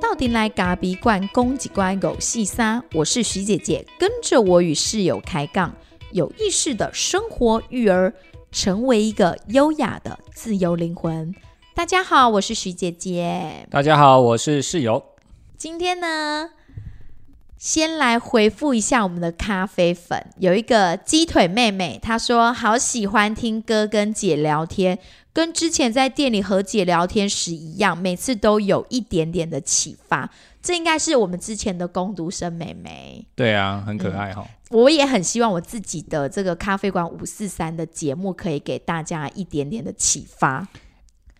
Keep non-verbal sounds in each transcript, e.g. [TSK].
到底来咖比罐公几乖狗细沙？我是徐姐姐，跟着我与室友开杠，有意识的生活育儿，成为一个优雅的自由灵魂。大家好，我是徐姐姐。大家好，我是室友。今天呢，先来回复一下我们的咖啡粉。有一个鸡腿妹妹，她说好喜欢听哥跟姐聊天，跟之前在店里和姐聊天时一样，每次都有一点点的启发。这应该是我们之前的攻读生妹妹。对啊，很可爱哈、我也很希望我自己的这个咖啡馆五四三的节目可以给大家一点点的启发。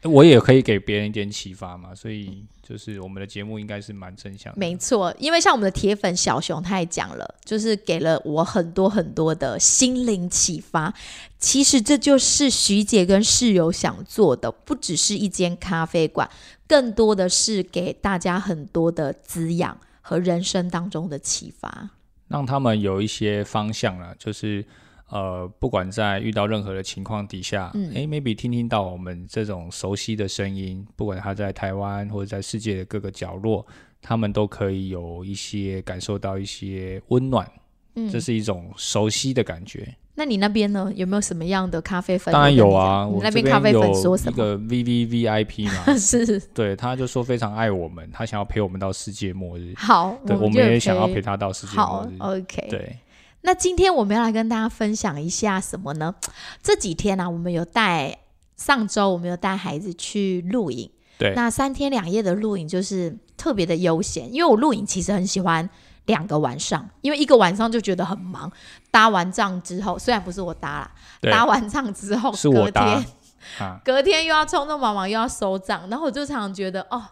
我也可以给别人一点启发嘛，所以就是我们的节目应该是蛮正向的。没错，因为像我们的铁粉小熊，他也讲了，就是给了我很多很多的心灵启发。其实这就是徐姐跟室友想做的，不只是一间咖啡馆，更多的是给大家很多的滋养和人生当中的启发。让他们有一些方向了，就是呃，不管在遇到任何的情况底下，嗯诶 m a y b e 听听到我们这种熟悉的声音，不管他在台湾或者在世界的各个角落，他们都可以有一些感受到一些温暖，嗯，这是一种熟悉的感觉。那你那边呢？有没有什么样的咖啡粉？当然有啊，我这那边咖啡粉说什么？一个 V V V I P 嘛，[LAUGHS] 是对，他就说非常爱我们，他想要陪我们到世界末日。好，对，我们也想要陪他到世界末好日。，OK。对，那今天我们要来跟大家分享一下什么呢？这几天呢、啊，我们有带上周我们有带孩子去露营，对。那三天两夜的露营就是特别的悠闲，因为我露营其实很喜欢两个晚上，因为一个晚上就觉得很忙，搭完帐之后，虽然不是我搭啦，搭完帐之后，是我搭。隔天啊，[LAUGHS] 隔天又要匆匆忙忙又要收帐，然后我就常常觉得哦，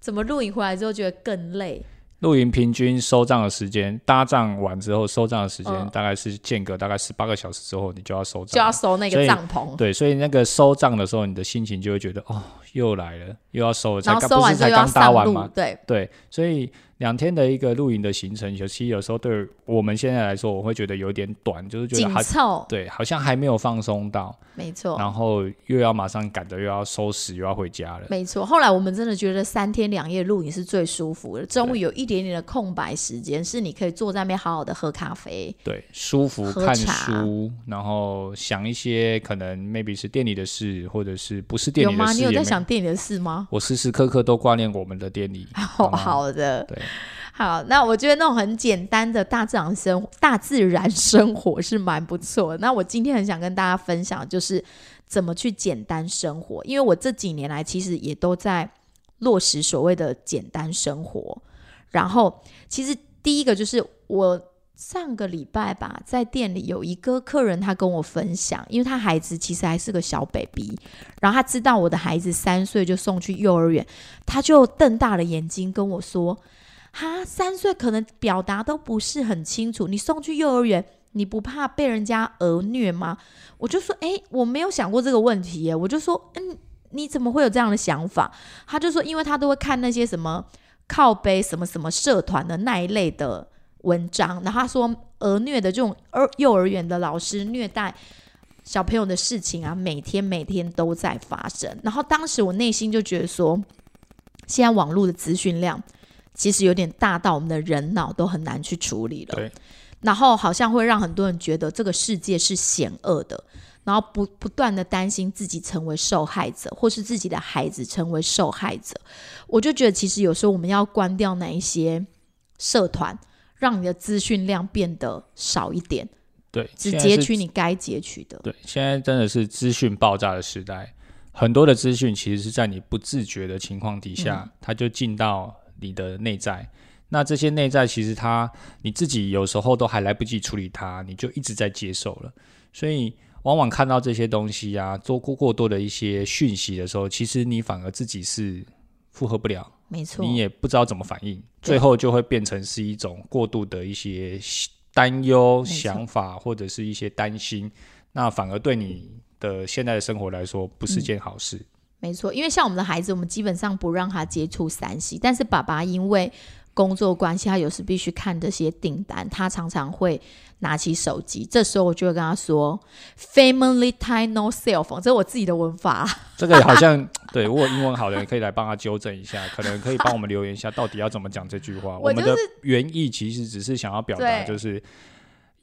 怎么露营回来之后觉得更累，露营平均收帐的时间，搭帐完之后收帐的时间嗯大概是间隔大概十八个小时之后，你就要收就要。收那个帐篷，对，所以那个收帐的时候，你的心情就会觉得哦，又来了，又要收了，才刚收完才刚搭完吗，？对，对，所以两天的一个露营的行程，有其实有时候对我们现在来说，我会觉得有点短，就是觉紧得对，好像还没有放松到，没错。然后又要马上赶着又要收拾，又要回家了。没错，后来我们真的觉得三天两夜露营是最舒服的。中午有一点点的空白时间，是你可以坐在那边好好的喝咖啡。对，舒服看书，然后想一些可能 maybe 是店里的事，或者是不是店？里的事。你有也没在想店里的事吗？我时时刻刻都挂念我们的店里。[LAUGHS] 好吗好的，对，好。那我觉得那种很简单的大自然生大自然生活是蛮不错的。那我今天很想跟大家分享，就是怎么去简单生活。因为我这几年来其实也都在落实所谓的简单生活。然后，其实第一个就是我上个礼拜吧，在店里有一个客人，他跟我分享，因为他孩子其实还是个小 baby，然后他知道我的孩子三岁就送去幼儿园，他就瞪大了眼睛跟我说：“哈，三岁可能表达都不是很清楚，你送去幼儿园，你不怕被人家儿虐吗？”我就说：“诶，我没有想过这个问题耶。”我就说：“嗯，你怎么会有这样的想法？”他就说：“因为他都会看那些什么靠背什么什么社团的那一类的文章，然后他说儿虐的这种儿幼儿园的老师虐待。”小朋友的事情啊，每天每天都在发生。然后当时我内心就觉得说，现在网络的资讯量其实有点大到我们的人脑都很难去处理了。对，然后好像会让很多人觉得这个世界是险恶的，然后不不断的担心自己成为受害者，或是自己的孩子成为受害者。我就觉得其实有时候我们要关掉哪一些社团，让你的资讯量变得少一点，对，只截取你该截取的。对，现在真的是资讯爆炸的时代，很多的资讯其实是在你不自觉的情况底下，嗯它就进到你的内在。那这些内在其实它你自己有时候都还来不及处理它，你就一直在接受了。所以往往看到这些东西啊，做过过多的一些讯息的时候，其实你反而自己是负荷不了，没错，你也不知道怎么反应，最后就会变成是一种过度的一些担忧、想法或者是一些担心，那反而对你的现在的生活来说不是件好事。没错，因为像我们的孩子，我们基本上不让他接触三 C，但是爸爸因为工作关系，他有时必须看这些订单，他常常会拿起手机，这时候我就会跟他说：“Family time no cell phone。”这是我自己的文法。[LAUGHS] 这个好像 [LAUGHS] 对，如果英文好的人可以来帮他纠正一下，可能可以帮我们留言一下，到底要怎么讲这句话。[LAUGHS] 我们的原意其实只是想要表达，就是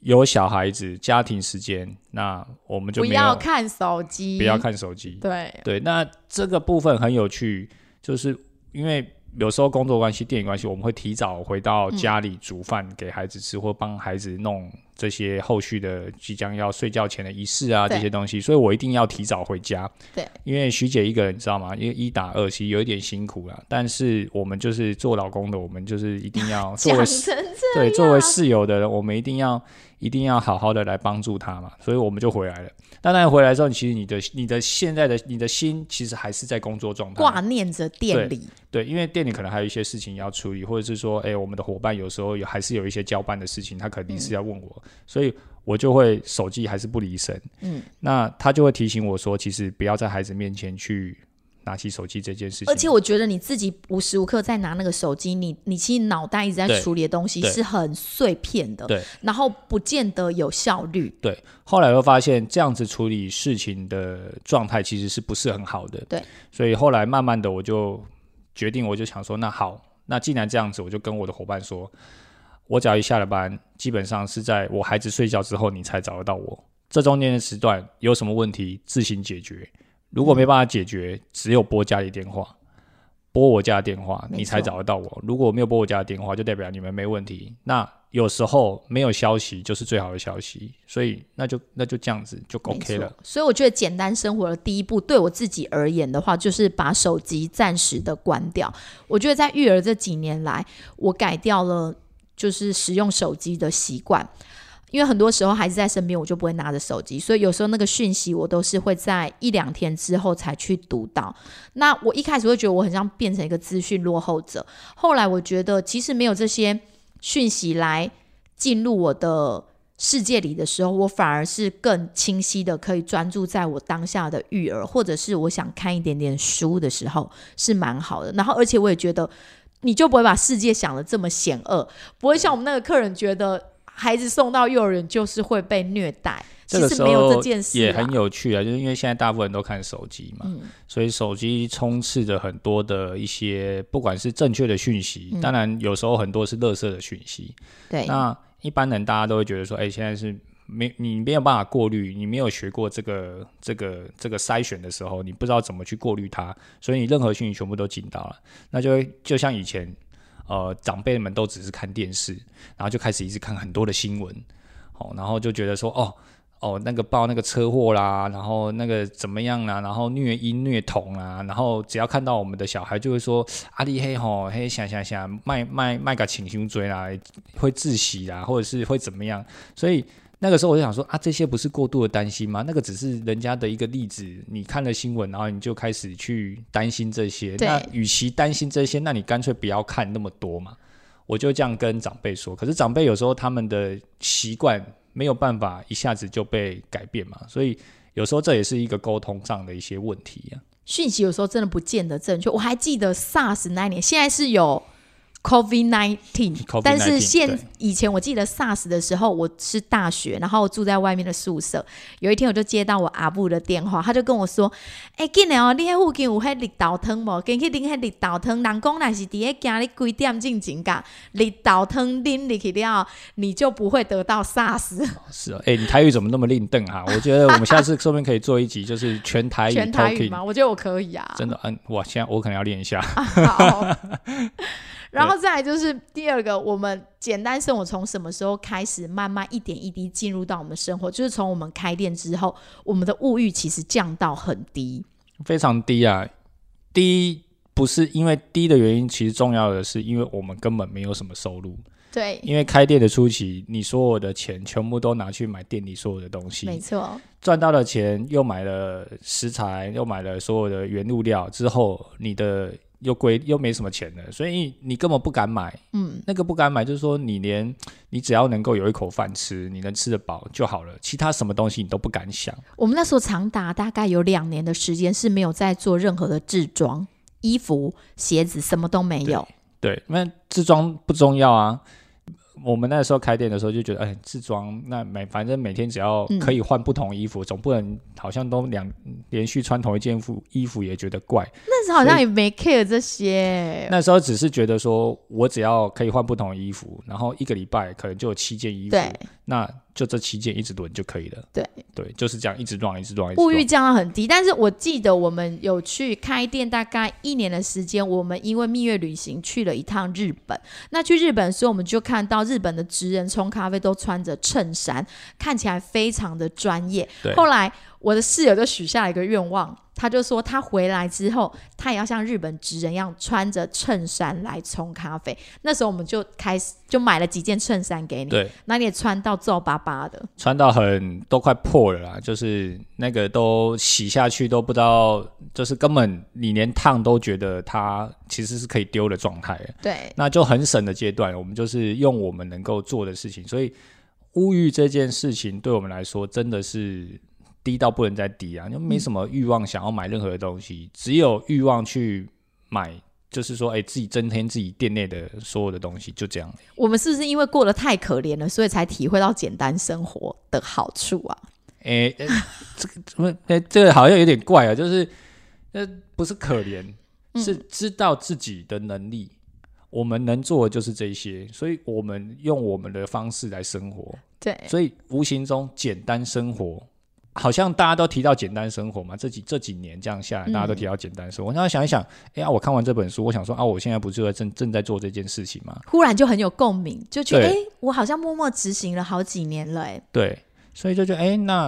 有小孩子家庭时间，那我们就不要看手机，不要看手机。对对，那这个部分很有趣，就是因为。有时候工作关系、电影关系，我们会提早回到家里煮饭给孩子吃，或帮孩子弄这些后续的即将要睡觉前的仪式啊，这些东西。所以我一定要提早回家。对，因为徐姐一个人，你知道吗？因为一打二，其实有一点辛苦了。但是我们就是做老公的，我们就是一定要 [LAUGHS] 作为对作为室友的人，我们一定要一定要好好的来帮助他嘛。所以我们就回来了。当然回来之后，其实你的你的现在的你的心其实还是在工作状态，挂念着店里。对，因为店里可能还有一些事情要处理，或者是说，哎，我们的伙伴有时候有还是有一些交办的事情，他肯定是要问我，所以我就会手机还是不离身。嗯，那他就会提醒我说，其实不要在孩子面前去。拿起手机这件事情，而且我觉得你自己无时无刻在拿那个手机，你你其实脑袋一直在处理的东西是很碎片的，对，然后不见得有效率。对，后来又发现这样子处理事情的状态其实是不是很好的？对，所以后来慢慢的我就决定，我就想说，那好，那既然这样子，我就跟我的伙伴说，我只要一下了班，基本上是在我孩子睡觉之后，你才找得到我。这中间的时段有什么问题，自行解决。如果没办法解决，只有拨家里电话，拨我家的电话，你才找得到我。如果没有拨我家的电话，就代表你们没问题。那有时候没有消息就是最好的消息，所以那就那就这样子就 OK 了。所以我觉得简单生活的第一步，对我自己而言的话，就是把手机暂时的关掉。我觉得在育儿这几年来，我改掉了就是使用手机的习惯。因为很多时候孩子在身边，我就不会拿着手机，所以有时候那个讯息我都是会在一两天之后才去读到。那我一开始会觉得我很像变成一个资讯落后者，后来我觉得其实没有这些讯息来进入我的世界里的时候，我反而是更清晰的可以专注在我当下的育儿，或者是我想看一点点书的时候，是蛮好的。然后而且我也觉得，你就不会把世界想的这么险恶，不会像我们那个客人觉得。孩子送到幼儿园就是会被虐待，这个时候这件事也很有趣啊，就是因为现在大部分人都看手机嘛，所以手机充斥着很多的一些，不管是正确的讯息，当然有时候很多是垃圾的讯息。对，那一般人大家都会觉得说，哎，现在是没你没有办法过滤，你没有学过这个这个这个筛选的时候，你不知道怎么去过滤它，所以你任何讯息全部都进到了，那就会就像以前。呃，长辈们都只是看电视，然后就开始一直看很多的新闻，哦，然后就觉得说，哦，哦，那个报那个车祸啦，然后那个怎么样啦，然后虐婴虐童啊，然后只要看到我们的小孩，就会说阿力嘿吼嘿想想想卖卖卖个请胸椎啦，会窒息啦，或者是会怎么样，所以。那个时候我就想说啊，这些不是过度的担心吗？那个只是人家的一个例子，你看了新闻，然后你就开始去担心这些。那与其担心这些，那你干脆不要看那么多嘛。我就这样跟长辈说。可是长辈有时候他们的习惯没有办法一下子就被改变嘛，所以有时候这也是一个沟通上的一些问题啊。讯息有时候真的不见得正确。我还记得 SARS 那年，现在是有。Covid nineteen，但是现以前我记得 SARS 的时候，我是大学，然后住在外面的宿舍。有一天我就接到我阿布的电话，他就跟我说：“哎，今年哦，你迄附近有迄绿豆汤无？跟去啉迄绿豆汤。人讲那是伫迄家里几点进前噶绿豆汤啉入去了，你就不会得到 SARS。”是啊，哎，你台语怎么那么吝啬啊？我觉得我们下次说不定可以做一集，就是全台语。全台语吗？我觉得我可以啊。真的，嗯，我现在我可能要练一下。好。然后再来就是第二个，我们简单生活从什么时候开始慢慢一点一滴进入到我们的生活？就是从我们开店之后，我们的物欲其实降到很低，非常低啊。低不是因为低的原因，其实重要的是因为我们根本没有什么收入。对，因为开店的初期，你所有的钱全部都拿去买店里所有的东西，没错。赚到的钱又买了食材，又买了所有的原物料之后，你的。又贵又没什么钱的，所以你根本不敢买。嗯，那个不敢买，就是说你连你只要能够有一口饭吃，你能吃得饱就好了，其他什么东西你都不敢想。我们那时候长达大概有两年的时间是没有在做任何的制装、衣服、鞋子，什么都没有。对，那制装不重要啊。我们那时候开店的时候就觉得，哎，自装那每反正每天只要可以换不同衣服，总不能好像都两连续穿同一件服衣服也觉得怪。那时候好像也没 care 这些。那时候只是觉得说我只要可以换不同衣服，然后一个礼拜可能就有七件衣服，那就这期间一直轮就可以了。对对，就是这样一直乱一直乱。物欲降到很低，但是我记得我们有去开店，大概一年的时间，我们因为蜜月旅行去了一趟日本。那去日本的时候，我们就看到日日本的职人冲咖啡都穿着衬衫，看起来非常的专业。后来我的室友就许下了一个愿望，他就说他回来之后，他也要像日本职人一样穿着衬衫来冲咖啡。那时候我们就开始就买了几件衬衫给你，对，那你也穿到皱巴巴的，穿到很都快破了啦，就是那个都洗下去都不知道，就是根本你连烫都觉得它其实是可以丢的状态。对，那就很省的阶段，我们就是用我们能够做的事情，所以物欲这件事情对我们来说真的是。低到不能再低啊！就没什么欲望想要买任何的东西，只有欲望去买，就是说，哎，自己增添自己店内的所有的东西，就这样。我们是不是因为过得太可怜了，所以才体会到简单生活的好处啊？哎，这个怎么？哎，这个好像有点怪啊！就是，呃，不是可怜，是知道自己的能力，我们能做的就是这些，所以我们用我们的方式来生活。对，所以无形中简单生活。好像大家都提到简单生活嘛，这几这几年这样下来，大家都提到简单生活。那想一想，哎呀，我看完这本书，我想说啊，我现在不就在正正在做这件事情吗？忽然就很有共鸣，就觉得哎，我好像默默执行了好几年了，哎。对，所以就觉得哎，那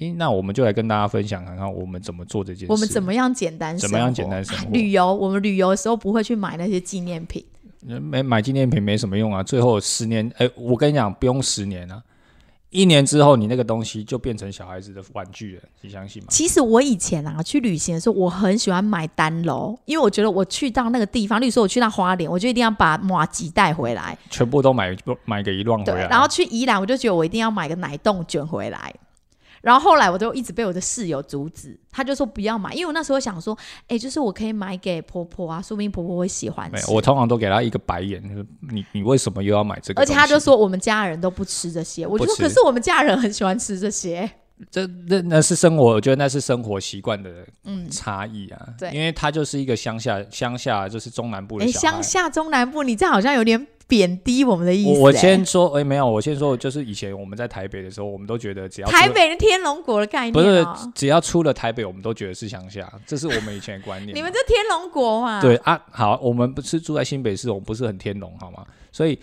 哎，那我们就来跟大家分享看看我们怎么做这件事，我们怎么样简单生活，怎么样简单生活？旅游，我们旅游的时候不会去买那些纪念品，没买纪念品没什么用啊。最后十年，哎，我跟你讲，不用十年啊。一年之后，你那个东西就变成小孩子的玩具了，你相信吗？其实我以前啊去旅行的时候，我很喜欢买单楼，因为我觉得我去到那个地方，例如说我去到花莲，我就一定要把马吉带回来，全部都买买个一乱回来。然后去宜兰，我就觉得我一定要买个奶冻卷回来。然后后来我就一直被我的室友阻止，他就说不要买，因为我那时候想说，哎，就是我可以买给婆婆啊，说明婆婆会喜欢吃。我通常都给他一个白眼，你你为什么又要买这个？而且他就说我们家人都不吃这些，我就说可是我们家人很喜欢吃这些。这那那是生活，我觉得那是生活习惯的差异啊。对，因为他就是一个乡下乡下，就是中南部的小孩。乡下中南部，你这好像有点。贬低我们的意思。我先说，哎，没有，我先说，就是以前我们在台北的时候，我们都觉得只要台北的天龙国的概念，不是只要出了台北，我们都觉得是乡下，这是我们以前的观念。[LAUGHS] 你们这天龙国嘛？对啊，好，我们不是住在新北市，我们不是很天龙，好吗？所以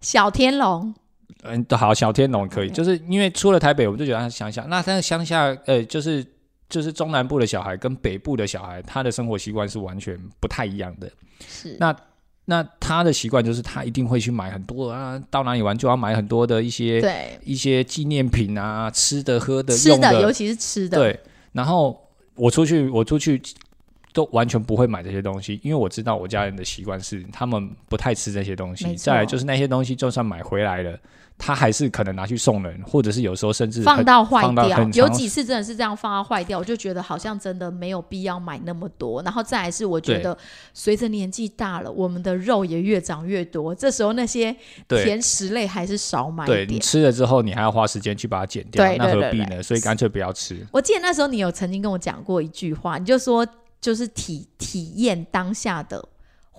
小天龙，嗯，好，小天龙可以，就是因为出了台北，我们就觉得他乡下。那但是乡下，呃，就是就是中南部的小孩跟北部的小孩，他的生活习惯是完全不太一样的。是那。那他的习惯就是他一定会去买很多啊，到哪里玩就要买很多的一些对一些纪念品啊，吃的喝的吃的，尤其是吃的。对，然后我出去，我出去都完全不会买这些东西，因为我知道我家人的习惯是他们不太吃这些东西。再来就是那些东西，就算买回来了。他还是可能拿去送人，或者是有时候甚至放到坏掉。有几次真的是这样放到坏掉，我就觉得好像真的没有必要买那么多。然后再来是，我觉得随着年纪大了，我们的肉也越长越多，这时候那些甜食类还是少买一点。吃了之后，你还要花时间去把它减掉，那何必呢？所以干脆不要吃。我记得那时候你有曾经跟我讲过一句话，你就说就是体体验当下的。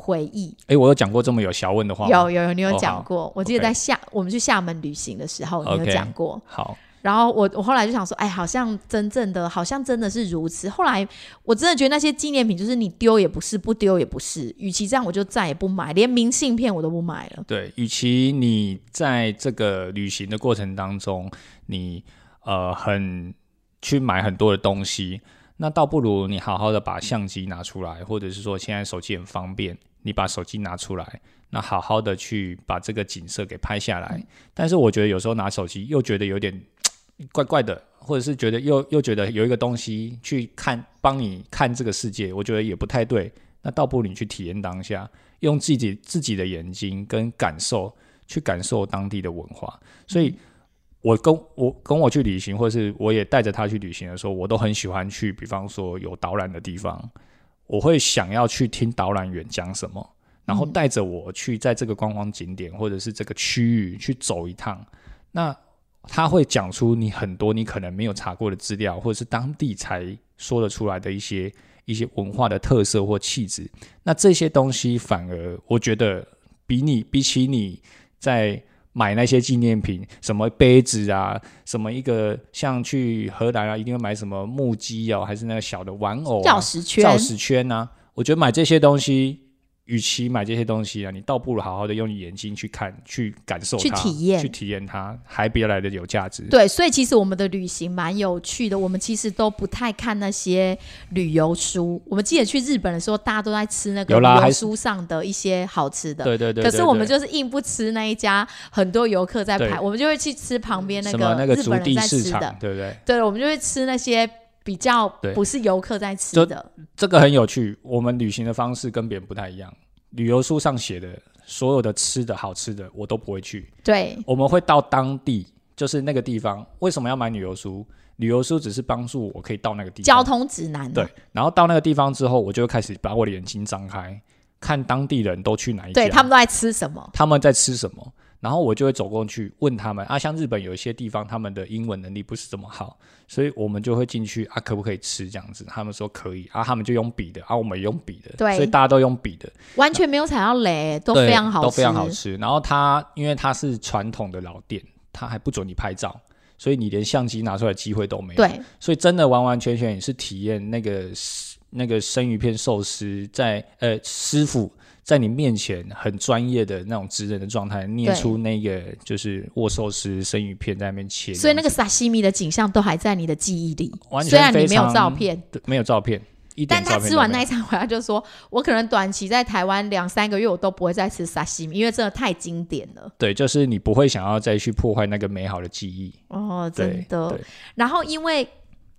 回忆，哎，我有讲过这么有小问的话有有有，你有讲过。我记得在厦，我们去厦门旅行的时候，你有讲过。好，然后我我后来就想说，哎，好像真正的，好像真的是如此。后来我真的觉得那些纪念品，就是你丢也不是，不丢也不是。与其这样，我就再也不买，连明信片我都不买了。对，与其你在这个旅行的过程当中，你呃很去买很多的东西，那倒不如你好好的把相机拿出来，或者是说现在手机很方便。你把手机拿出来，那好好的去把这个景色给拍下来。但是我觉得有时候拿手机又觉得有点怪怪的，或者是觉得又又觉得有一个东西去看帮你看这个世界，我觉得也不太对。那倒不如你去体验当下，用自己自己的眼睛跟感受去感受当地的文化。所以，我跟我跟我去旅行，或者是我也带着他去旅行的时候，我都很喜欢去，比方说有导览的地方。我会想要去听导览员讲什么，然后带着我去在这个观光景点或者是这个区域去走一趟。那他会讲出你很多你可能没有查过的资料，或者是当地才说得出来的一些一些文化的特色或气质。那这些东西反而我觉得比你比起你在买那些纪念品，什么杯子啊，什么一个像去荷兰啊，一定会买什么木屐哦，还是那个小的玩偶、钥匙圈、钥匙圈啊。我觉得买这些东西。与其买这些东西啊，你倒不如好好的用你眼睛去看、去感受、去体验、去体验它，还比来的有价值。对，所以其实我们的旅行蛮有趣的。我们其实都不太看那些旅游书。我们记得去日本的时候，大家都在吃那个旅游书上的一些好吃的。对对对。可是我们就是硬不吃那一家，很多游客在排，我们就会去吃旁边那个日本人在吃的，对不对？对，我们就会吃那些比较不是游客在吃的。这个很有趣。我们旅行的方式跟别人不太一样。旅游书上写的所有的吃的好吃的，我都不会去。对，我们会到当地，就是那个地方。为什么要买旅游书？旅游书只是帮助我可以到那个地方。交通指南。对，然后到那个地方之后，我就会开始把我的眼睛张开，看当地人都去哪一家，对他们都在吃什么，他们在吃什么。然后我就会走过去问他们啊，像日本有一些地方，他们的英文能力不是这么好，所以我们就会进去啊，可不可以吃这样子？他们说可以啊，他们就用笔的啊，我们用笔的，对，所以大家都用笔的，完全没有踩到雷，都非常好，都非常好吃。然后它因为它是传统的老店，它还不准你拍照，所以你连相机拿出来机会都没有。对，所以真的完完全全也是体验那个那个生鱼片寿司在呃师傅。在你面前很专业的那种职人的状态，念出那个就是握寿司生鱼片在那边切，所以那个沙西米的景象都还在你的记忆里。虽然你没有照片，没有照片，但他吃完那一餐回来就说：“我可能短期在台湾两三个月，我都不会再吃沙西米，因为真的太经典了。”对，就是你不会想要再去破坏那个美好的记忆。哦，真的。然后因为。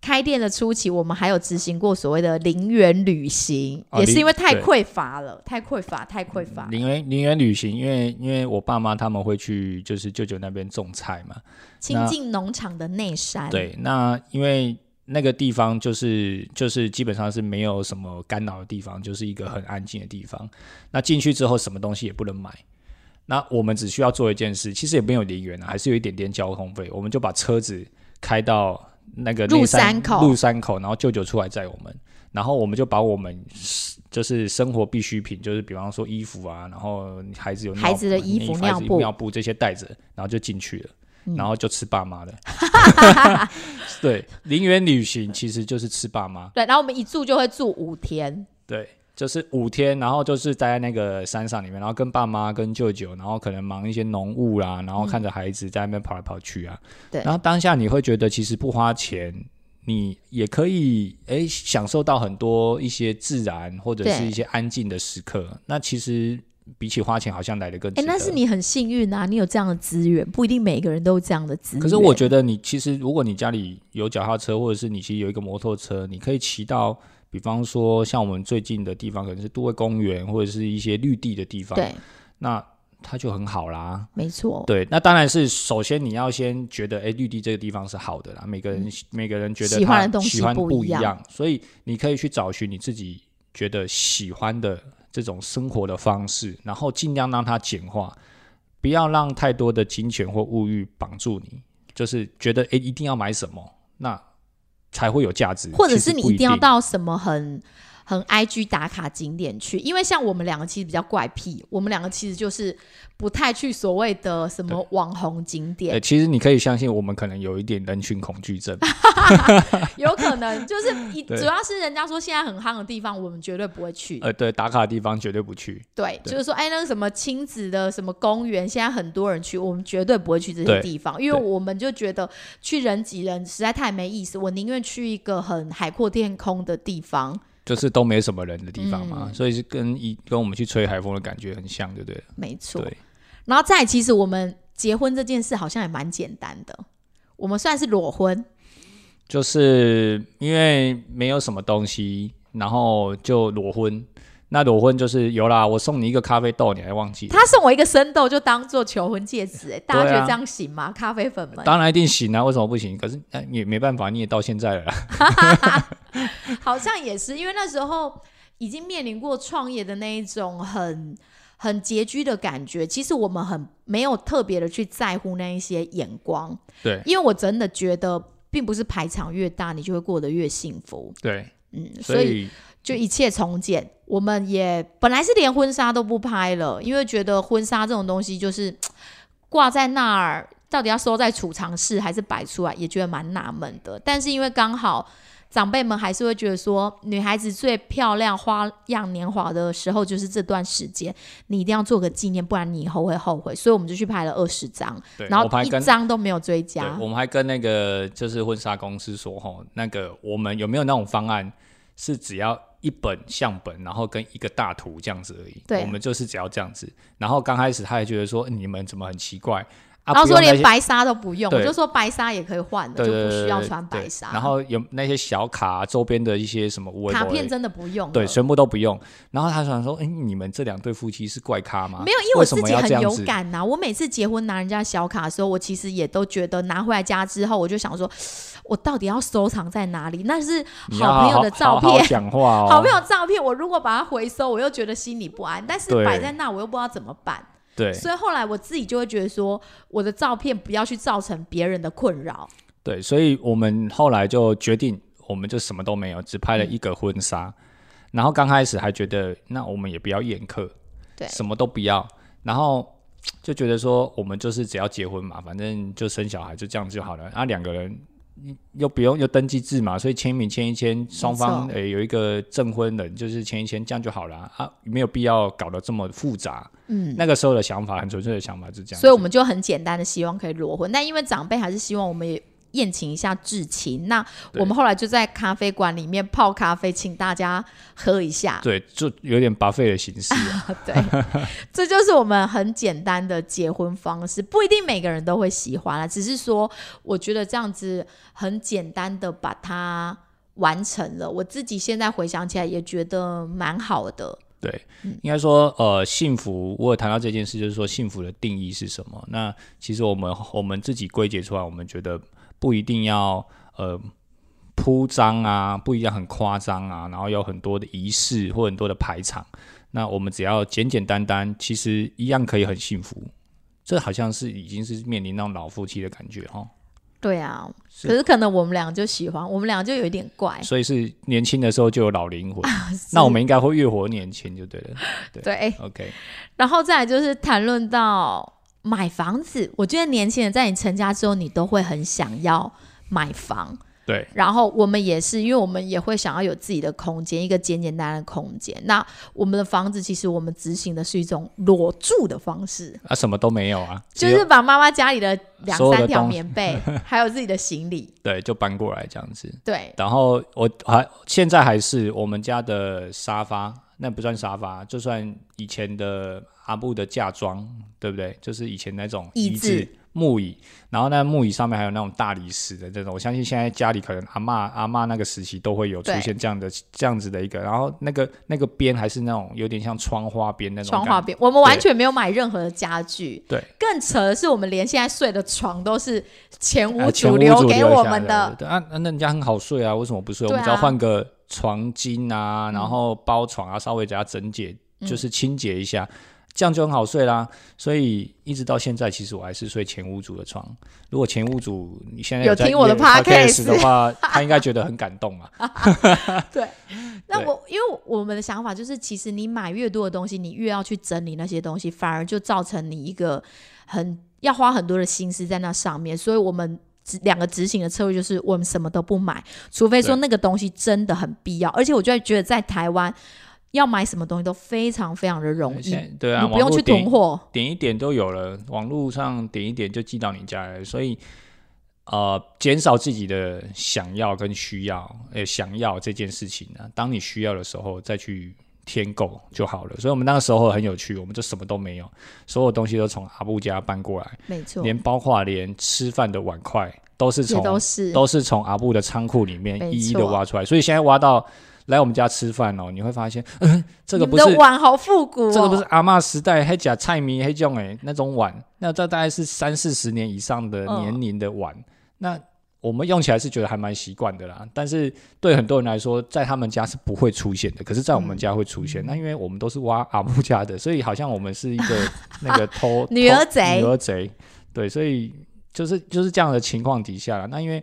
开店的初期，我们还有执行过所谓的零元旅行，也是因为太匮乏了，太匮乏，太匮乏。零元零元旅行，因为因为我爸妈他们会去就是舅舅那边种菜嘛，亲近农场的内山。对，那因为那个地方就是就是基本上是没有什么干扰的地方，就是一个很安静的地方。那进去之后，什么东西也不能买。那我们只需要做一件事，其实也没有零元啊，还是有一点点交通费，我们就把车子开到。那个入山口，入山口，然后舅舅出来载我们，然后我们就把我们就是生活必需品，就是比方说衣服啊，然后孩子有孩子的衣服、尿布、尿布这些带着，然后就进去了，然后就吃爸妈的。[LAUGHS] 对，零元旅行其实就是吃爸妈。对，然后我们一住就会住五天。对。就是五天，然后就是待在那个山上里面，然后跟爸妈、跟舅舅，然后可能忙一些农务啦，然后看着孩子在那边跑来跑去啊。对。然后当下你会觉得，其实不花钱，你也可以哎享受到很多一些自然或者是一些安静的时刻。那其实比起花钱，好像来的更。哎，那是你很幸运啊！你有这样的资源，不一定每个人都有这样的资源。可是我觉得，你其实如果你家里有脚踏车，或者是你其实有一个摩托车，你可以骑到。比方说，像我们最近的地方，可能是都会公园或者是一些绿地的地方，对，那它就很好啦。没错，对，那当然是首先你要先觉得，哎，绿地这个地方是好的啦。每个人每个人觉得喜欢的东西不一样，所以你可以去找寻你自己觉得喜欢的这种生活的方式，然后尽量让它简化，不要让太多的金钱或物欲绑住你，就是觉得哎一定要买什么那。才会有价值，或者是你一定要到什么很很 I G 打卡景点去，因为像我们两个其实比较怪癖，我们两个其实就是。不太去所谓的什么网红景点，其实你可以相信，我们可能有一点人群恐惧症，[LAUGHS] 有可能就是 [LAUGHS] 主要是人家说现在很夯的地方，我们绝对不会去。呃，对，打卡的地方绝对不去。对，就是说，哎，那个什么亲子的什么公园，现在很多人去，我们绝对不会去这些地方，因为我们就觉得去人挤人实在太没意思，我宁愿去一个很海阔天空的地方。就是都没什么人的地方嘛，所以是跟一跟我们去吹海风的感觉很像，对不对？没错。对。然后再，其实我们结婚这件事好像也蛮简单的，我们算是裸婚，就是因为没有什么东西，然后就裸婚。那裸婚就是有啦，我送你一个咖啡豆，你还忘记？他送我一个生豆，就当做求婚戒指，哎，大家觉得这样行吗？咖啡粉们？当然一定行啊，为什么不行？可是也没办法，你也到现在了，[LAUGHS] 好像也是，因为那时候已经面临过创业的那一种很。很拮据的感觉。其实我们很没有特别的去在乎那一些眼光，对因为我真的觉得，并不是排场越大，你就会过得越幸福。对，嗯，所以就一切从简。我们也本来是连婚纱都不拍了，因为觉得婚纱这种东西就是 [TSK] 挂在那儿，到底要收在储藏室还是摆出来，也觉得蛮纳闷的。但是因为刚好长辈们还是会觉得说，女孩子最漂亮、花样年华的时候就是这段时间，你一定要做个纪念，不然你以后会后悔。所以我们就去拍了二十张，然后一张都没有追加，。我们还跟那个就是婚纱公司说，吼，那个我们有没有那种方案，是只要一本相本，然后跟一个大图这样子而已。对我们就是只要这样子。然后刚开始他也觉得说，你们怎么很奇怪啊？然后说连白纱都不用，我就说白纱也可以换的，就不需要穿白纱。然后有那些小卡周边的一些什么卡片真的不用了，对，全部都不用。然后他想说，哎、你们这两对夫妻是怪咖吗？没有，因为我自己很要这样子？有感呐、我每次结婚拿人家小卡的时候，我其实也都觉得拿回来家之后，我就想说，我到底要收藏在哪里？那是好朋友的照片，讲话哦。[LAUGHS] 好朋友照片，我如果把它回收，我又觉得心里不安。但是对摆在那，我又不知道怎么办。对所以后来我自己就会觉得说，我的照片不要去造成别人的困扰。对，所以我们后来就决定，我们就什么都没有，只拍了一个婚纱。然后刚开始还觉得，那我们也不要宴客，对什么都不要。然后就觉得说，我们就是只要结婚嘛，反正就生小孩，就这样就好了。啊，两个人又不用又登记制嘛，所以签名签一签，双方没诶、有一个证婚人，就是签一签，这样就好了啊，啊没有必要搞得这么复杂。嗯，那个时候的想法，很纯粹的想法是这样。所以我们就很简单的希望可以裸婚，但因为长辈还是希望我们也宴请一下至亲，那我们后来就在咖啡馆里面泡咖啡，请大家喝一下。对，就有点 buffet 的形式啊。[LAUGHS] 对，这就是我们很简单的结婚方式，不一定每个人都会喜欢啊，只是说我觉得这样子很简单的把它完成了，我自己现在回想起来也觉得蛮好的。对，嗯应该说，呃，幸福，我有谈到这件事，就是说幸福的定义是什么？那其实我们我们自己归结出来，我们觉得不一定要呃铺张啊，不一定要很夸张啊，然后有很多的仪式或很多的排场，那我们只要简简单单，其实一样可以很幸福。这好像是已经是面临那种老夫妻的感觉哈，对啊，是可是可能我们俩就喜欢，我们俩就有一点怪。所以是年轻的时候就有老灵魂，[LAUGHS] 那我们应该会越活年轻就对了。对，OK，然后再来就是谈论到买房子，我觉得年轻人在你成家之后，你都会很想要买房。对，然后我们也是，因为我们也会想要有自己的空间，一个简简单单的空间。那我们的房子其实我们执行的是一种裸住的方式，啊，什么都没有啊，就是把妈妈家里的两三条棉被，还有自己的行李，[LAUGHS] 对，就搬过来这样子。对，然后我还现在还是我们家的沙发，那不算沙发，就算以前的阿布的嫁妆，对不对？就是以前那种椅子。子木椅，然后那木椅上面还有那种大理石的这种，我相信现在家里可能阿嬷阿嬷那个时期都会有出对。现这样的这样子的一个，然后那个那个边还是那种有点像窗花边那种窗花边，我们完全没有买任何的家具。对，更扯的是，我们连现在睡的床都是前屋主留给我们的。的对。啊，那人家很好睡啊，为什么不睡？我们只要换个床巾啊，然后包床啊，稍微给它整洁，嗯。就是清洁一下，这样就很好睡啦。所以一直到现在，其实我还是睡前屋主的床。如果前屋主你现在在有听我的 podcast 的话，他应该觉得很感动啊。[LAUGHS] 对，那我因为我们的想法就是，其实你买越多的东西，你越要去整理那些东西，反而就造成你一个很要花很多的心思在那上面。所以我们执两个执行的策略就是，我们什么都不买，除非说那个东西真的很必要。而且我就会觉得，在台湾要买什么东西都非常非常的容易，对啊，你不用去囤货。点一点都有了，网络上点一点就寄到你家来了，所以呃，减少自己的想要跟需要，呃，想要这件事情呢、当你需要的时候再去添购就好了。所以我们那个时候很有趣，我们就什么都没有，所有东西都从阿布家搬过来，没错，连包括连吃饭的碗筷都是也从都是都是从阿布的仓库里面一一的挖出来，所以现在挖到来我们家吃饭哦，你会发现，嗯，[LAUGHS] 这个不是碗好复古哦，这个不是阿嬷时代黑假菜米黑种诶那种碗，那这大概是三四十年以上的嗯年龄的碗。那我们用起来是觉得还蛮习惯的啦，但是对很多人来说，在他们家是不会出现的，可是，在我们家会出现。那因为我们都是挖阿木家的，所以好像我们是一个那个偷 [LAUGHS] 女儿贼，女儿贼，对，所以就是就是这样的情况底下，那因为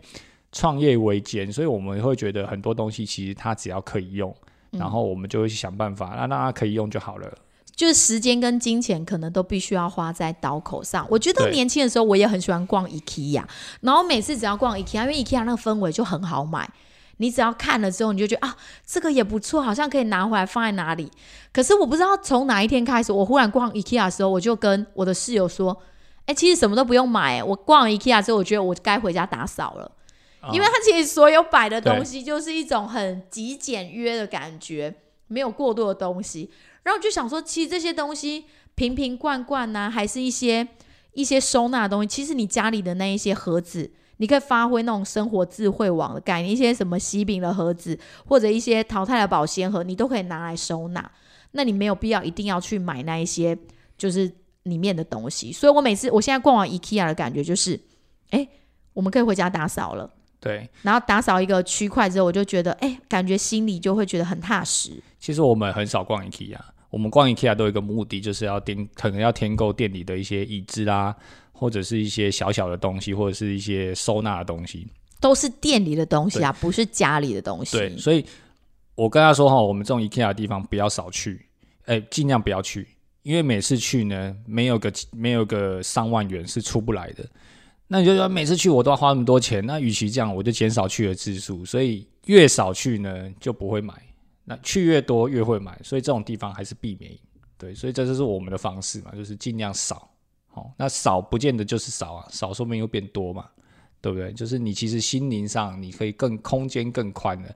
创业维艰，所以我们会觉得很多东西其实它只要可以用，然后我们就会去想办法，那让它可以用就好了。就是时间跟金钱可能都必须要花在刀口上。我觉得年轻的时候我也很喜欢逛 IKEA，然后每次只要逛 IKEA，因为 IKEA 那个氛围就很好买，你只要看了之后你就觉得啊，这个也不错，好像可以拿回来放在哪里。可是我不知道从哪一天开始，我忽然逛 IKEA 的时候，我就跟我的室友说：“哎，其实什么都不用买，我逛 IKEA 之后，我觉得我该回家打扫了，因为它其实所有摆的东西就是一种很极简约的感觉，没有过多的东西。”然后就想说，其实这些东西瓶瓶罐罐呐，还是一些一些收纳的东西。其实你家里的那一些盒子，你可以发挥那种生活智慧网的概念，一些什么喜饼的盒子，或者一些淘汰的保鲜盒，你都可以拿来收纳。那你没有必要一定要去买那一些就是里面的东西。所以我每次我现在逛完 IKEA 的感觉就是，哎，我们可以回家打扫了。对，然后打扫一个区块之后，我就觉得，哎，感觉心里就会觉得很踏实。其实我们很少逛 IKEA。我们逛 IKEA 都有一个目的，就是要添，可能要添购店里的一些椅子啦，或者是一些小小的东西，或者是一些收纳的东西，都是店里的东西啊，不是家里的东西。对，所以我跟他说哈，我们这种 IKEA 的地方不要少去，哎，尽量不要去，因为每次去呢，没有个没有个上万元是出不来的。那你就说每次去我都要花那么多钱，那与其这样，我就减少去的次数，所以越少去呢，就不会买。那去越多越会买，所以这种地方还是避免。对，所以这就是我们的方式嘛，就是尽量少。好，那少不见得就是少啊，少说明又变多嘛，对不对？就是你其实心灵上你可以更空间更宽的，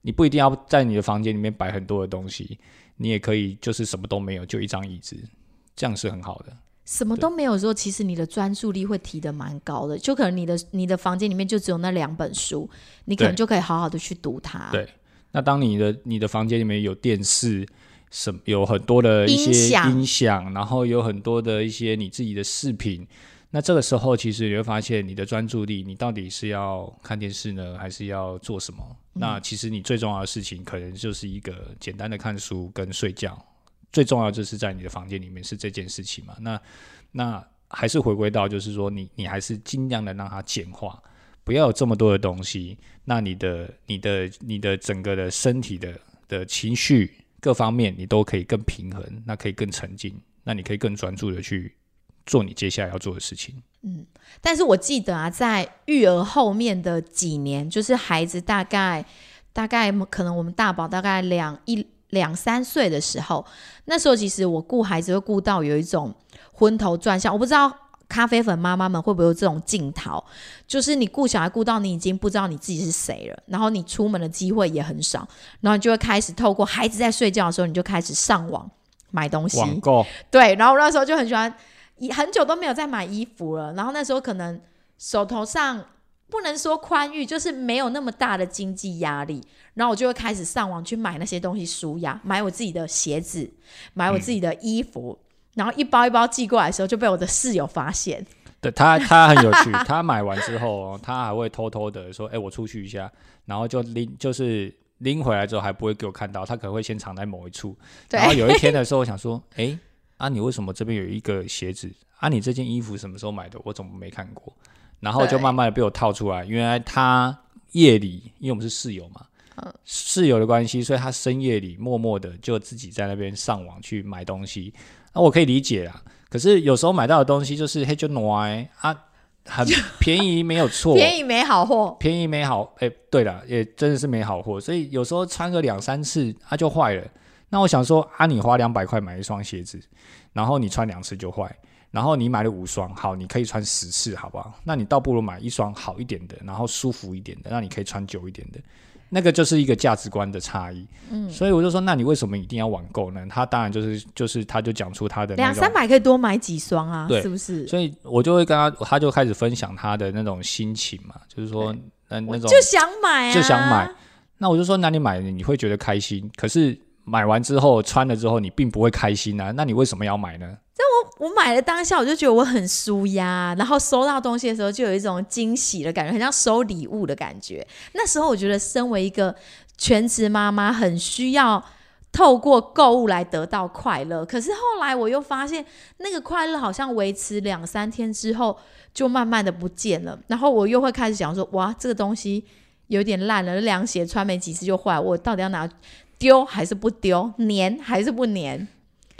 你不一定要在你的房间里面摆很多的东西，你也可以就是什么都没有，就一张椅子，这样是很好的。什么都没有的时候，其实你的专注力会提的蛮高的，就可能你的你的房间里面就只有那两本书，你可能就可以好好的去读它。对。那当你的你的房间里面有电视，什有很多的一些音响，然后有很多的一些你自己的视频，那这个时候其实你会发现你的专注力，你到底是要看电视呢，还是要做什么？那其实你最重要的事情，可能就是一个简单的看书跟睡觉，最重要就是在你的房间里面是这件事情嘛？那那还是回归到就是说，你你还是尽量的让它简化。不要有这么多的东西，那你的、你的、你的整个的身体的的情绪各方面，你都可以更平衡，那可以更沉静，那你可以更专注的去做你接下来要做的事情。嗯，但是我记得啊，在育儿后面的几年，就是孩子大概大概可能我们大宝大概两一两三岁的时候，那时候其实我顾孩子会顾到有一种昏头转向，我不知道。咖啡粉妈妈们会不会有这种镜头？就是你顾小孩顾到你已经不知道你自己是谁了，然后你出门的机会也很少，然后你就会开始透过孩子在睡觉的时候，你就开始上网买东西。网购对，然后那时候就很喜欢，很久都没有再买衣服了。然后那时候可能手头上不能说宽裕，就是没有那么大的经济压力，然后我就会开始上网去买那些东西，舒压，买我自己的鞋子，买我自己的衣服。然后一包一包寄过来的时候，就被我的室友发现。对他，他很有趣。[LAUGHS] 他买完之后，他还会偷偷的说：“哎，我出去一下。”然后就拎，就是拎回来之后还不会给我看到，他可能会先藏在某一处。然后有一天的时候，我想说：“哎，啊，你为什么这边有一个鞋子？啊，你这件衣服什么时候买的？我怎么没看过？”然后就慢慢的被我套出来，原来他夜里，因为我们是室友嘛，室友的关系，所以他深夜里默默的就自己在那边上网去买东西。那我可以理解啦，可是有时候买到的东西就是黑就暖啊，很 [LAUGHS] 便宜没有错，便宜没好货，便宜没好，哎，对了，也真的是没好货，所以有时候穿个两三次它就坏了。那我想说啊，你花两百块买一双鞋子，然后你穿两次就坏，然后你买了五双，好，你可以穿十次，好不好？那你倒不如买一双好一点的，然后舒服一点的，那你可以穿久一点的。那个就是一个价值观的差异，嗯，所以我就说，那你为什么一定要网购呢？他当然就是就是，他就讲出他的两三百可以多买几双啊，是不是？所以我就会跟他，他就开始分享他的那种心情嘛，就是说，嗯那种就想买，就想买。那我就说，那你买你会觉得开心，可是买完之后穿了之后，你并不会开心啊。那你为什么要买呢？但我买了当下，我就觉得我很舒压，然后收到东西的时候就有一种惊喜的感觉，很像收礼物的感觉。那时候我觉得，身为一个全职妈妈，很需要透过购物来得到快乐。可是后来我又发现，那个快乐好像维持两三天之后，就慢慢的不见了。然后我又会开始想说，哇，这个东西有点烂了，凉鞋穿没几次就坏，我到底要拿丢还是不丢？粘还是不粘？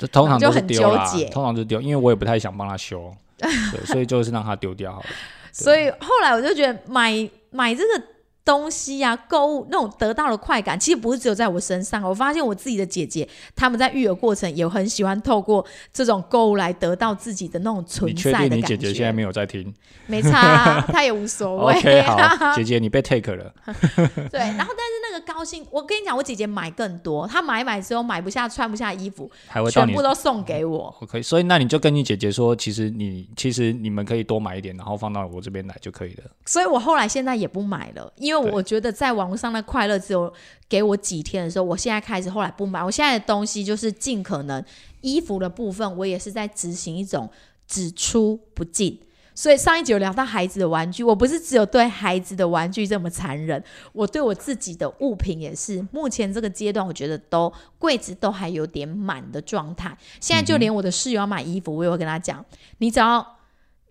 这通常就很纠结通常就丢，因为我也不太想帮他修，对，[LAUGHS] 所以就是让他丢掉好了。所以后来我就觉得买买这个东西啊，购物那种得到的快感，其实不是只有在我身上。我发现我自己的姐姐，她们在育儿过程也很喜欢透过这种购物来得到自己的那种存你确在的感觉。定你姐姐现在没有在听没差、啊，她也无所谓。[LAUGHS] OK，好，姐姐你被 take 了，[LAUGHS] 对，然后但是那个高兴，我跟你讲，我姐姐买更多，她买买之后买不下、穿不下衣服，还会全部都送给我。OK，所以那你就跟你姐姐说，其实你其实你们可以多买一点，然后放到我这边来就可以了。所以我后来现在也不买了，因为我觉得在网络上的快乐只有给我几天的时候，我现在开始后来不买。我现在的东西就是尽可能衣服的部分，我也是在执行一种只出不进。所以上一集有聊到孩子的玩具，我不是只有对孩子的玩具这么残忍，我对我自己的物品也是。目前这个阶段，我觉得都柜子都还有点满的状态。现在就连我的室友要买衣服，我也会跟他讲，你只要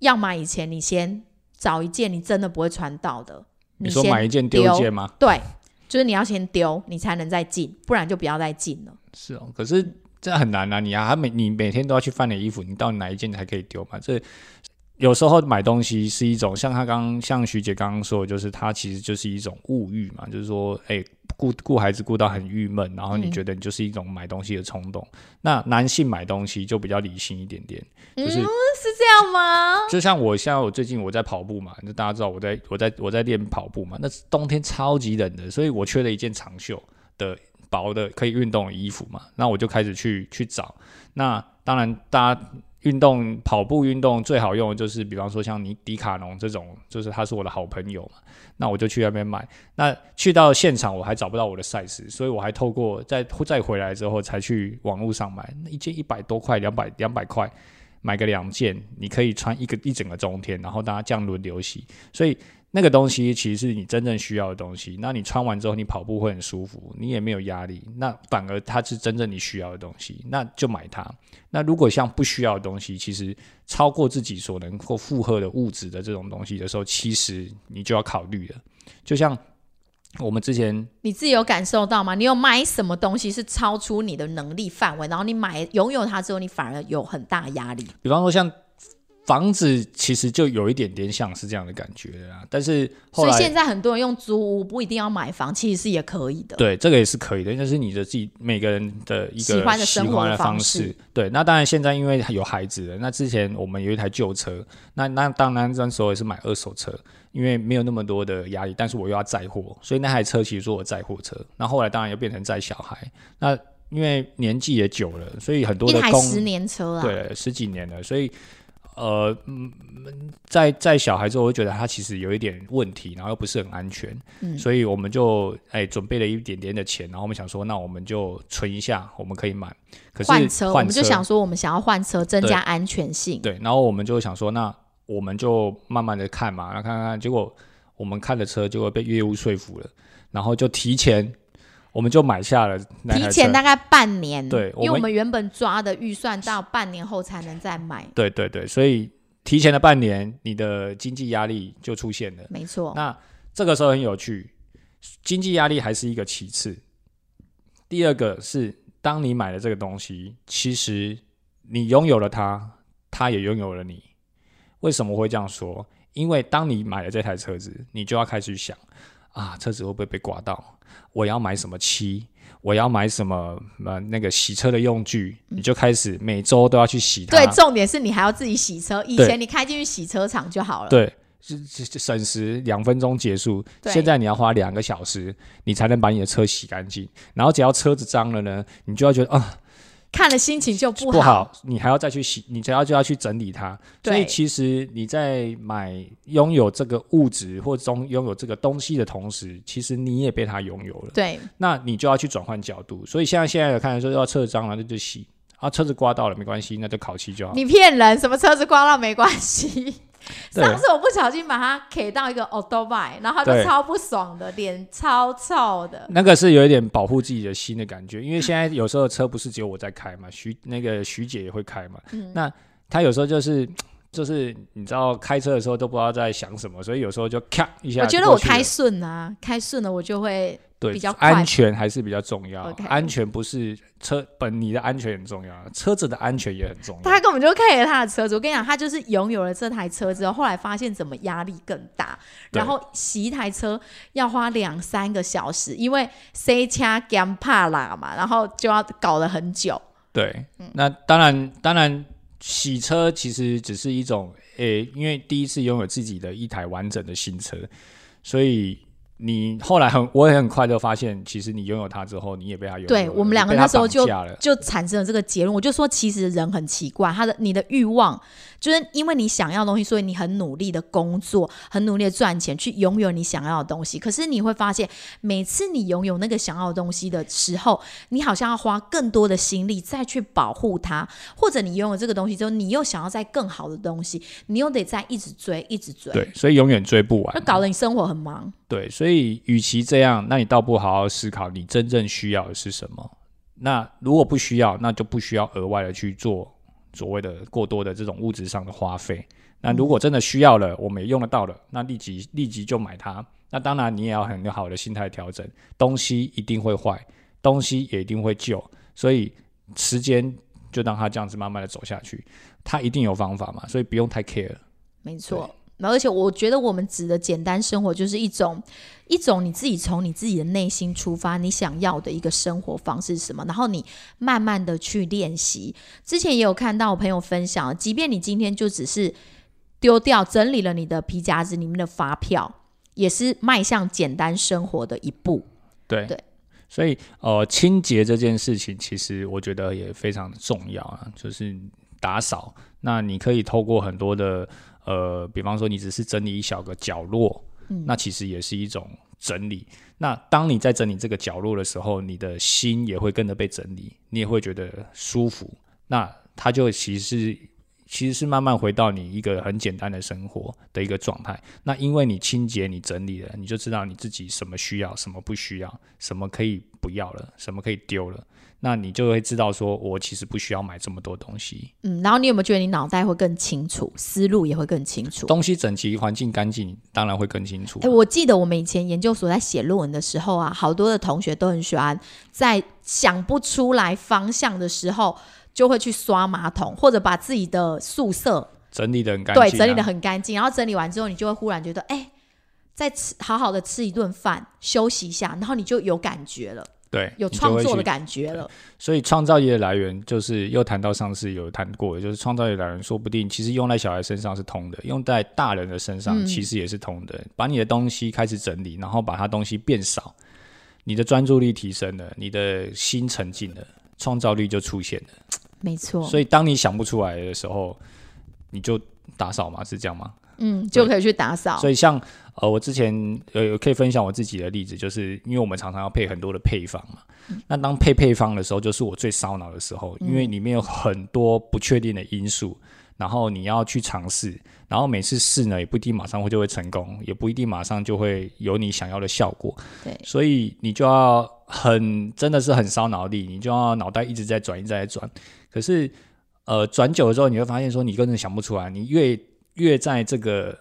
要买以前，你先找一件你真的不会穿到的，你说买一件丢一件吗？对，就是你要先丢，你才能再进，不然就不要再进了。是哦，可是这很难啊！你啊，他每你每天都要去翻你的衣服，你到底哪一件才可以丢嘛？这有时候买东西是一种，像他刚像徐姐刚刚说的，就是他其实就是一种物欲嘛，就是说，哎、顾顾孩子顾到很郁闷，然后你嗯觉得你就是一种买东西的冲动。那男性买东西就比较理性一点点，就是嗯，是这样吗？就像我现在我最近我在跑步嘛，就大家知道我在我在我在练跑步嘛，那冬天超级冷的，所以我缺了一件长袖的薄的可以运动的衣服嘛，那我就开始去去找。那当然，大家运动跑步运动最好用的就是，比方说像你迪卡侬这种，就是他是我的好朋友嘛，那我就去那边买。那去到现场我还找不到我的 size，所以我还透过再再回来之后才去网络上买，那一件一百多块，两百两百块。买个两件，你可以穿一个一整个冬天，然后大家这样轮流洗，所以那个东西其实是你真正需要的东西。那你穿完之后，你跑步会很舒服，你也没有压力，那反而它是真正你需要的东西，那就买它。那如果像不需要的东西，其实超过自己所能够负荷的物质的这种东西的时候，其实你就要考虑了。就像我们之前你自己有感受到吗？你有买什么东西是超出你的能力范围，然后你买拥有它之后，你反而有很大压力？比方说像房子，其实就有一点点像是这样的感觉的啦。但是所以现在很多人用租屋，不一定要买房，其实是也可以的。对这个也是可以的，那是你的自己每个人的一个喜欢的生活的方式式。对，那当然现在因为有孩子了，那之前我们有一台旧车，那那当然那时候也是买二手车，因为没有那么多的压力，但是我又要载货，所以那台车其实是我载货车。那后来当然又变成载小孩，那因为年纪也久了，所以很多一的工台十年车啊，对，十几年了，所以呃，嗯，在在小孩之后，我就觉得他其实有一点问题，然后又不是很安全，嗯所以我们就哎准备了一点点的钱，然后我们想说，那我们就存一下，我们可以买。可是换车，我们就想说，我们想要换车，增加安全性。对，然后我们就想说，那我们就慢慢的看嘛，那看看看，结果我们看的车就会被业务说服了，然后就提前，我们就买下了那台车提前大概半年，对因为我们原本抓的预算到半年后才能再买，对对对，所以提前了半年，你的经济压力就出现了。没错。那这个时候很有趣，经济压力还是一个其次。第二个是，当你买了这个东西，其实你拥有了它，它也拥有了你。为什么会这样说？因为当你买了这台车子，你就要开始想啊，车子会不会被刮到？我要买什么漆？我要买什么呃那个洗车的用具？你就开始每周都要去洗它。对，重点是你还要自己洗车。以前你开进去洗车场就好了。对，是省时两分钟结束。对现在你要花两个小时，你才能把你的车洗干净。然后只要车子脏了呢，你就要觉得啊看了心情就不好不好，你还要再去洗，你才要就要去整理它。所以其实你在买拥有这个物质或中拥有这个东西的同时，其实你也被它拥有了。对，那你就要去转换角度。所以现在现在有看说要车脏了，那就洗啊，车子刮到了没关系，那就烤漆就好。你骗人，什么车子刮到没关系。对。上次我不小心把它 K 到一个 a u t o b i 然后他就超不爽的，脸超臭的。那个是有一点保护自己的心的感觉，因为现在有时候车不是只有我在开嘛，徐那个徐姐也会开嘛，嗯。那她有时候就是就是你知道开车的时候都不知道在想什么，所以有时候就咔一下我觉得我开顺啊，开顺了我就会对比较快安全还是比较重要安全不是车本你的安全很重要，车子的安全也很重要。他根本就开了他的车子。我跟你讲，他就是拥有了这台车之后，后来发现怎么压力更大，然后洗一台车要花两三个小时，因为塞掐 gam 怕啦嘛，然后就要搞了很久。对，嗯那当然，当然，洗车其实只是一种，诶、因为第一次拥有自己的一台完整的新车，所以你后来很，我也很快就发现，其实你拥有它之后，你也被它拥有。对我们两个那时候就就产生了这个结论。我就说，其实人很奇怪，他的你的欲望，就是因为你想要的东西，所以你很努力的工作，很努力的赚钱，去拥有你想要的东西。可是你会发现，每次你拥有那个想要的东西的时候，你好像要花更多的心力再去保护它，或者你拥有这个东西之后，你又想要再更好的东西，你又得再一直追，一直追，对，所以永远追不完那。搞得你生活很忙。对，所以与其这样，那你倒不好好思考你真正需要的是什么。那如果不需要，那就不需要额外的去做所谓的过多的这种物质上的花费。那如果真的需要了，我们也用得到了，那立即立即就买它。那当然，你也要很好的心态调整，东西一定会坏，东西也一定会旧，所以时间就让它这样子慢慢的走下去，它一定有方法嘛，所以不用太 care。没错。而且我觉得我们指的简单生活，就是一种一种你自己从你自己的内心出发，你想要的一个生活方式是什么，然后你慢慢的去练习。之前也有看到我朋友分享，即便你今天就只是丢掉整理了你的皮夹子里面的发票，也是迈向简单生活的一步。对对所以呃，清洁这件事情，其实我觉得也非常的重要啊，就是打扫。那你可以透过很多的呃，比方说你只是整理一小个角落，嗯那其实也是一种整理。那当你在整理这个角落的时候，你的心也会跟着被整理，你也会觉得舒服。那它就其实其实是慢慢回到你一个很简单的生活的一个状态。那因为你清洁、你整理了，你就知道你自己什么需要，什么不需要，什么可以不要了，什么可以丢了。那你就会知道说，我其实不需要买这么多东西。嗯，然后你有没有觉得你脑袋会更清楚，思路也会更清楚？东西整齐、环境干净，当然会更清楚。哎、我记得我们以前研究所在写论文的时候啊，好多的同学都很喜欢在想不出来方向的时候，就会去刷马桶，或者把自己的宿舍整理的很干净、啊，对整理的很干净，然后整理完之后，你就会忽然觉得，哎、再吃好好的吃一顿饭，休息一下，然后你就有感觉了，对，有创作的感觉了。所以创造力的来源就是又谈到上次有谈过，就是创造力的来源，说不定其实用在小孩身上是通的，用在大人的身上嗯其实也是通的。把你的东西开始整理，然后把它东西变少，你的专注力提升了，你的心沉静了，创造力就出现了。没错，所以当你想不出来的时候，你就打扫嘛，是这样吗？嗯，就可以去打扫。所以像呃，我之前呃可以分享我自己的例子，就是因为我们常常要配很多的配方嘛。那当配配方的时候，就是我最烧脑的时候，因为里面有很多不确定的因素，然后你要去尝试，然后每次试呢也不一定马上会就会成功，也不一定马上就会有你想要的效果。对所以你就要很真的是很烧脑力，你就要脑袋一直在转，一直在转。可是呃，转久了之后，你会发现说你根本想不出来，你越越在这个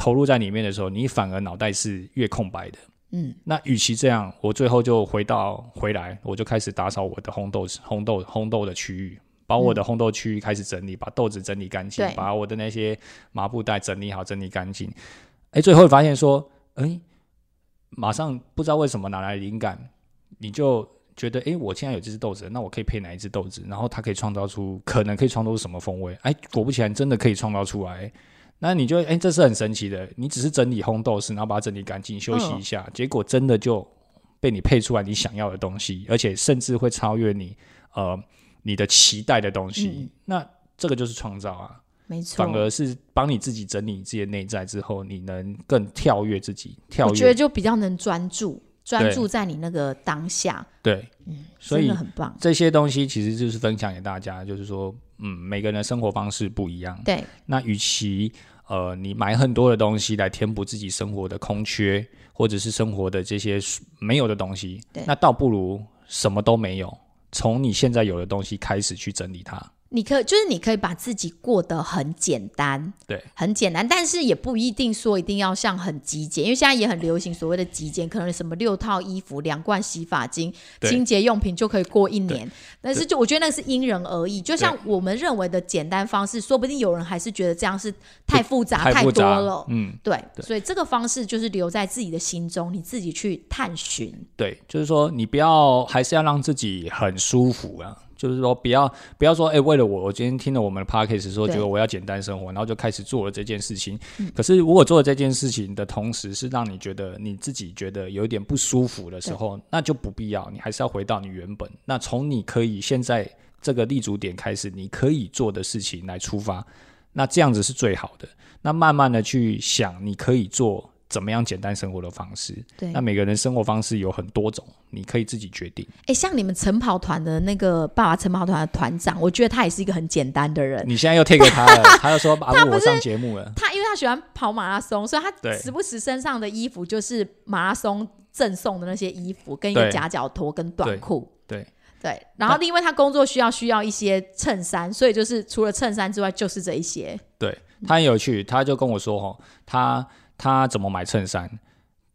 投入在里面的时候，你反而脑袋是越空白的。嗯，那与其这样，我最后就回到回来，我就开始打扫我的烘豆烘豆烘豆的区域，把我的烘豆区域开始整理，把豆子整理干净，把我的那些麻布袋整理好、整理干净。哎，最后发现说，哎，马上不知道为什么哪来灵感，你就觉得，哎，我现在有这只豆子，那我可以配哪一只豆子？然后它可以创造出，可能可以创造出什么风味？哎，果不其然，真的可以创造出来。那你就哎，这是很神奇的。你只是整理烘豆室，然后把它整理干净，休息一下，结果真的就被你配出来你想要的东西，而且甚至会超越你呃你的期待的东西。嗯那这个就是创造啊，没错。反而是帮你自己整理你自己的内在之后，你能更跳跃自己，跳我觉得。就比较能专注，专注在你那个当下，对，所以很棒。这些东西其实就是分享给大家，就是说，嗯，每个人的生活方式不一样。对，那与其呃你买很多的东西来填补自己生活的空缺，或者是生活的这些没有的东西，那倒不如什么都没有，从你现在有的东西开始去整理它。你可就是你可以把自己过得很简单，对，很简单，但是也不一定说一定要像很极简，因为现在也很流行所谓的极简，可能什么六套衣服、两罐洗发精、清洁用品就可以过一年。但是就我觉得那是因人而异，就像我们认为的简单方式，说不定有人还是觉得这样是太复杂、太多了。嗯，对，对所以这个方式就是留在自己的心中，你自己去探寻。对，就是说你不要，还是要让自己很舒服啊。就是说，不要不要说，哎、为了我，我今天听了我们的 podcast 说，对觉得我要简单生活，然后就开始做了这件事情。嗯可是，如果做了这件事情的同时，是让你觉得你自己觉得有一点不舒服的时候，那就不必要，你还是要回到你原本。那从你可以现在这个立足点开始，你可以做的事情来出发，那这样子是最好的。那慢慢的去想，你可以做怎么样简单生活的方式。对那，每个人生活方式有很多种，你可以自己决定。哎，像你们晨跑团的那个爸爸晨跑团的团长，我觉得他也是一个很简单的人。你现在又 take 给他了，[LAUGHS] 他又说啊，他我上节目了。他因为他喜欢跑马拉松，所以他时不时身上的衣服就是马拉松赠送的那些衣服，跟一个夹脚拖跟短裤。对对，然后因为他工作需要需要一些衬衫，所以就是除了衬衫之外，就是这一些。对，他很有趣，他就跟我说哦，他他怎么买衬衫？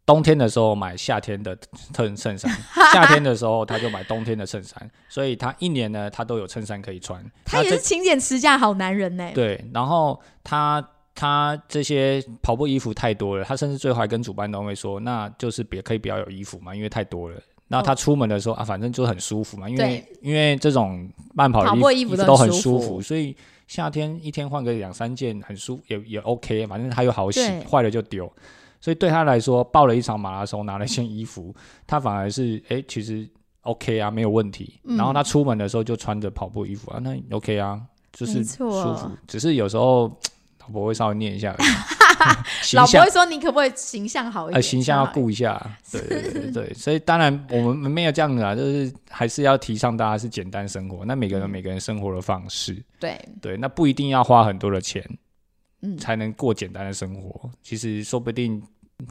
冬天的时候买夏天的衬衬衫，[LAUGHS] 夏天的时候他就买冬天的衬衫，所以他一年呢他都有衬衫可以穿。他也是勤俭持家好男人呢。对，然后他他这些跑步衣服太多了，他甚至最后还跟主办单位说，那就是别可以不要有衣服嘛，因为太多了。那他出门的时候、啊，反正就很舒服嘛，因为因为这种慢跑的衣服都很舒服，所以夏天一天换个两三件很舒也也 OK，反正他又好洗，坏了就丢。所以对他来说，报了一场马拉松，拿了一件衣服，他反而是哎、其实 OK 啊，没有问题。嗯然后他出门的时候就穿着跑步衣服啊，那 OK 啊，就是舒服。只是有时候老婆会稍微念一下而已，形 [LAUGHS] 老婆象会说你可不可以形象好一点？呃形象要。顾一下。对对对所以当然我们没有这样子啊，就是还是要提倡大家是简单生活。那每个人有每个人生活的方式，对，对，那不一定要花很多的钱嗯，才能过简单的生活。其实说不定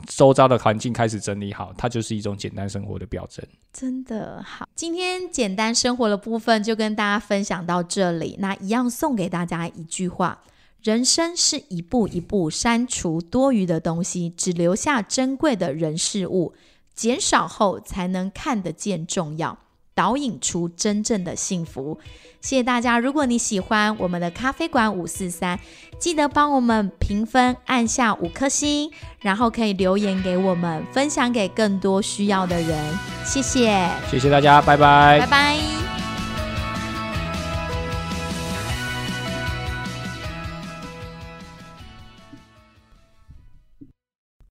周遭的环境开始整理好，它就是一种简单生活的表征。真的好。今天简单生活的部分就跟大家分享到这里。那一样送给大家一句话：人生是一步一步删除多余的东西，只留下珍贵的人事物，减少后才能看得见重要。导引出真正的幸福。谢谢大家！如果你喜欢我们的咖啡馆五四三，记得帮我们评分，按下五颗星，然后可以留言给我们，分享给更多需要的人。谢谢，谢谢大家，拜拜拜拜。